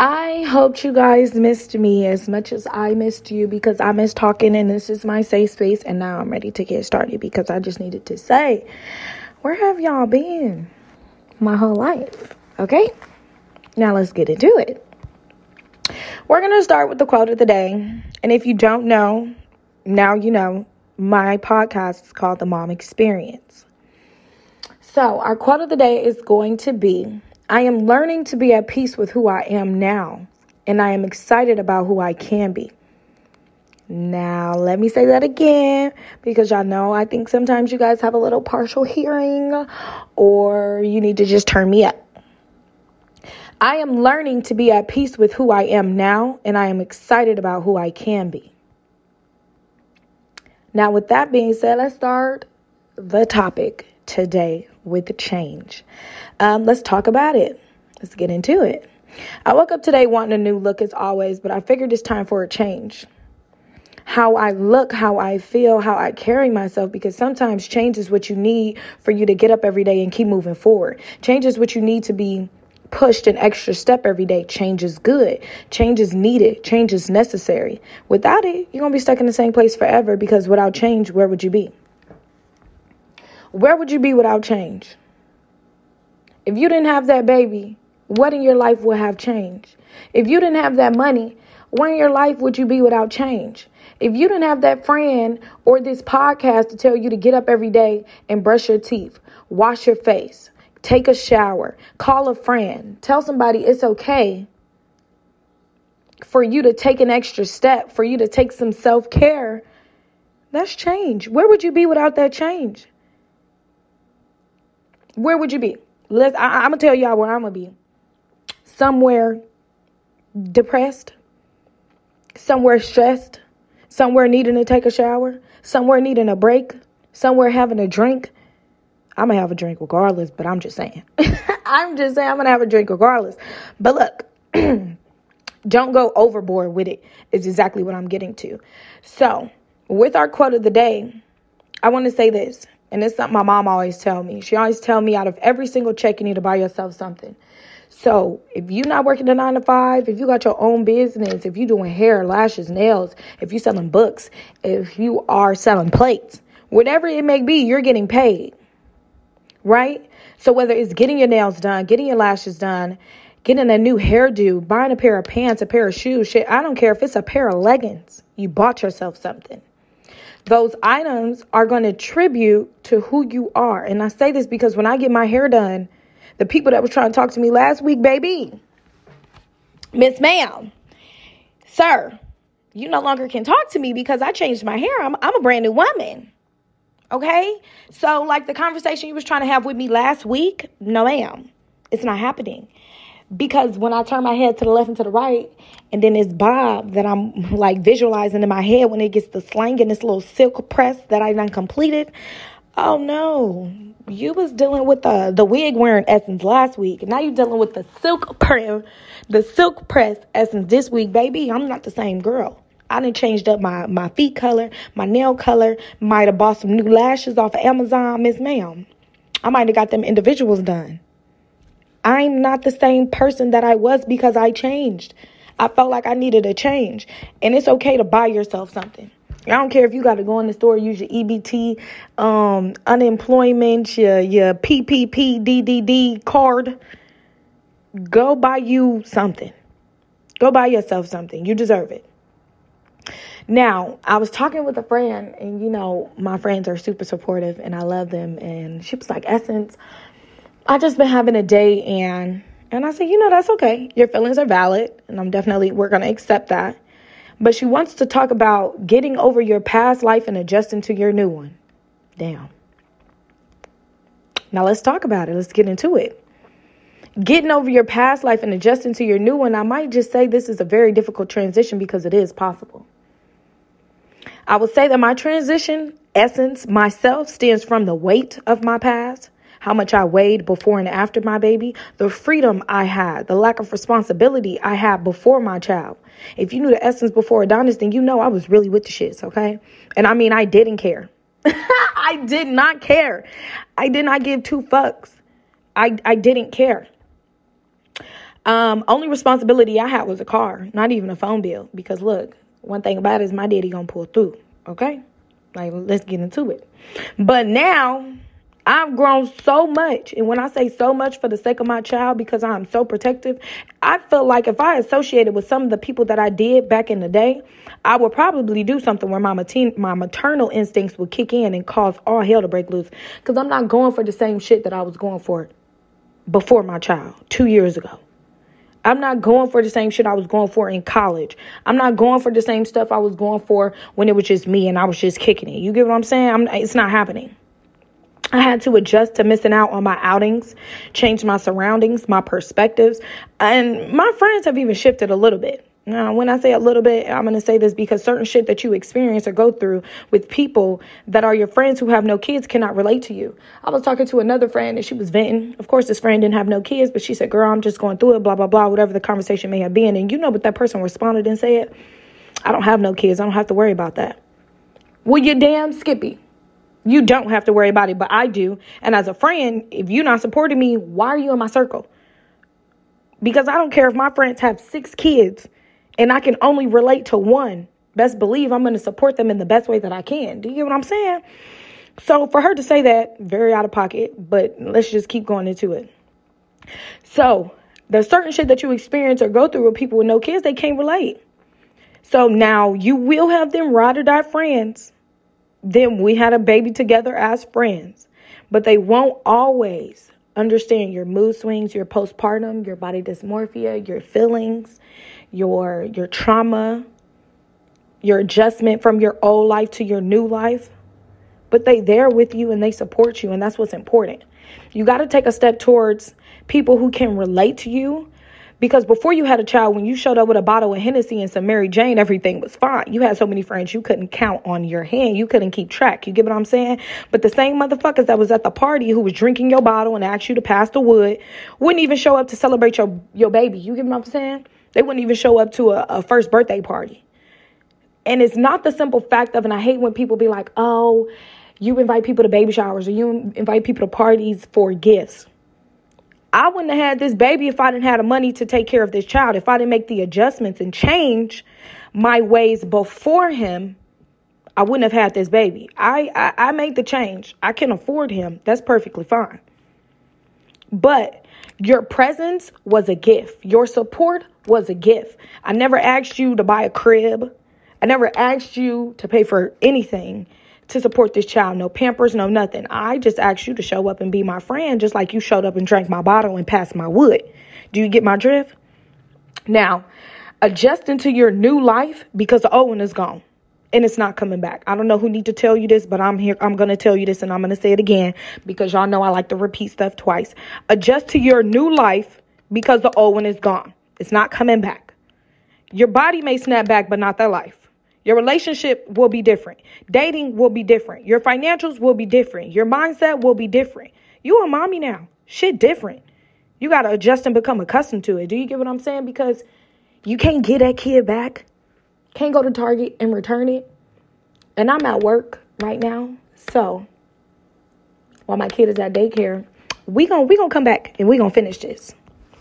I hoped you guys missed me as much as I missed you because I miss talking and this is my safe space and now I'm ready to get started because I just needed to say, where have y'all been my whole life? Okay? Now let's get into it. We're going to start with the quote of the day. And if you don't know, now you know, my podcast is called The Mom Experience. So, our quote of the day is going to be I am learning to be at peace with who I am now, and I am excited about who I can be. Now, let me say that again because y'all know I think sometimes you guys have a little partial hearing or you need to just turn me up. I am learning to be at peace with who I am now, and I am excited about who I can be. Now, with that being said, let's start the topic today with change. Um, let's talk about it. Let's get into it. I woke up today wanting a new look as always, but I figured it's time for a change. How I look, how I feel, how I carry myself, because sometimes change is what you need for you to get up every day and keep moving forward. Change is what you need to be pushed an extra step every day. Change is good. Change is needed. Change is necessary. Without it, you're going to be stuck in the same place forever because without change, where would you be? Where would you be without change? If you didn't have that baby, what in your life would have changed? If you didn't have that money, where in your life would you be without change? If you didn't have that friend or this podcast to tell you to get up every day and brush your teeth, wash your face, take a shower, call a friend, tell somebody it's okay for you to take an extra step, for you to take some self care, that's change. Where would you be without that change? Where would you be? Let's. I, I'm gonna tell y'all where I'm gonna be. Somewhere depressed, somewhere stressed, somewhere needing to take a shower, somewhere needing a break, somewhere having a drink. I'm gonna have a drink regardless, but I'm just saying. I'm just saying I'm gonna have a drink regardless. But look, don't go overboard with it, is exactly what I'm getting to. So, with our quote of the day, I want to say this. And it's something my mom always tell me. She always tell me out of every single check, you need to buy yourself something. So if you're not working a nine to five, if you got your own business, if you're doing hair, lashes, nails, if you're selling books, if you are selling plates, whatever it may be, you're getting paid. Right? So whether it's getting your nails done, getting your lashes done, getting a new hairdo, buying a pair of pants, a pair of shoes, shit, I don't care if it's a pair of leggings. You bought yourself something those items are going to tribute to who you are. And I say this because when I get my hair done, the people that was trying to talk to me last week, baby, Miss Ma'am, sir, you no longer can talk to me because I changed my hair. I'm, I'm a brand new woman. Okay? So, like the conversation you was trying to have with me last week, no, ma'am, it's not happening because when I turn my head to the left and to the right, and then it's Bob that I'm like visualizing in my head when it gets the slang and this little silk press that I done completed. Oh no, you was dealing with the the wig wearing essence last week, now you're dealing with the silk press, the silk press essence this week, baby. I'm not the same girl. I done changed up my my feet color, my nail color. Might have bought some new lashes off of Amazon, Miss Ma'am. I might have got them individuals done. I'm not the same person that I was because I changed. I felt like I needed a change. And it's okay to buy yourself something. I don't care if you got to go in the store, use your EBT, um, unemployment, your, your PPP, DDD card. Go buy you something. Go buy yourself something. You deserve it. Now, I was talking with a friend, and you know, my friends are super supportive and I love them. And she was like, Essence, I just been having a day and and I said, you know, that's okay. Your feelings are valid, and I'm definitely we're gonna accept that. But she wants to talk about getting over your past life and adjusting to your new one. Damn. Now let's talk about it. Let's get into it. Getting over your past life and adjusting to your new one, I might just say this is a very difficult transition because it is possible. I would say that my transition essence, myself, stems from the weight of my past how much I weighed before and after my baby, the freedom I had, the lack of responsibility I had before my child. If you knew the essence before Adonis, then you know I was really with the shits, okay? And I mean, I didn't care. I did not care. I did not give two fucks. I, I didn't care. Um, only responsibility I had was a car, not even a phone bill. Because look, one thing about it is my daddy gonna pull through. Okay, like let's get into it. But now I've grown so much. And when I say so much for the sake of my child, because I'm so protective, I feel like if I associated with some of the people that I did back in the day, I would probably do something where my, mater- my maternal instincts would kick in and cause all hell to break loose. Because I'm not going for the same shit that I was going for before my child two years ago. I'm not going for the same shit I was going for in college. I'm not going for the same stuff I was going for when it was just me and I was just kicking it. You get what I'm saying? I'm, it's not happening. I had to adjust to missing out on my outings, change my surroundings, my perspectives, and my friends have even shifted a little bit. Now, when I say a little bit, I'm going to say this because certain shit that you experience or go through with people that are your friends who have no kids cannot relate to you. I was talking to another friend and she was venting. Of course, this friend didn't have no kids, but she said, Girl, I'm just going through it, blah, blah, blah, whatever the conversation may have been. And you know what that person responded and said? I don't have no kids. I don't have to worry about that. Well, you damn Skippy. You don't have to worry about it, but I do. And as a friend, if you're not supporting me, why are you in my circle? Because I don't care if my friends have six kids and I can only relate to one. Best believe I'm going to support them in the best way that I can. Do you get what I'm saying? So for her to say that, very out of pocket, but let's just keep going into it. So there's certain shit that you experience or go through with people with no kids, they can't relate. So now you will have them ride or die friends then we had a baby together as friends. But they won't always understand your mood swings, your postpartum, your body dysmorphia, your feelings, your your trauma, your adjustment from your old life to your new life. But they there with you and they support you and that's what's important. You got to take a step towards people who can relate to you because before you had a child, when you showed up with a bottle of Hennessy and some Mary Jane, everything was fine. You had so many friends you couldn't count on your hand. You couldn't keep track. You get what I'm saying? But the same motherfuckers that was at the party who was drinking your bottle and asked you to pass the wood wouldn't even show up to celebrate your, your baby. You get what I'm saying? They wouldn't even show up to a, a first birthday party. And it's not the simple fact of, and I hate when people be like, oh, you invite people to baby showers or you invite people to parties for gifts. I wouldn't have had this baby if I didn't have the money to take care of this child. If I didn't make the adjustments and change my ways before him, I wouldn't have had this baby. I, I, I made the change. I can afford him. That's perfectly fine. But your presence was a gift. Your support was a gift. I never asked you to buy a crib. I never asked you to pay for anything to support this child. No pampers, no nothing. I just asked you to show up and be my friend, just like you showed up and drank my bottle and passed my wood. Do you get my drift? Now, adjusting to your new life because the old one is gone and it's not coming back. I don't know who need to tell you this, but I'm here. I'm going to tell you this and I'm going to say it again because y'all know I like to repeat stuff twice. Adjust to your new life because the old one is gone. It's not coming back. Your body may snap back, but not that life. Your relationship will be different. Dating will be different. Your financials will be different. Your mindset will be different. You a mommy now. Shit different. You got to adjust and become accustomed to it. Do you get what I'm saying? Because you can't get that kid back. Can't go to Target and return it. And I'm at work right now. So while my kid is at daycare, we going we going to come back and we going to finish this.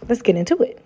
Let's get into it.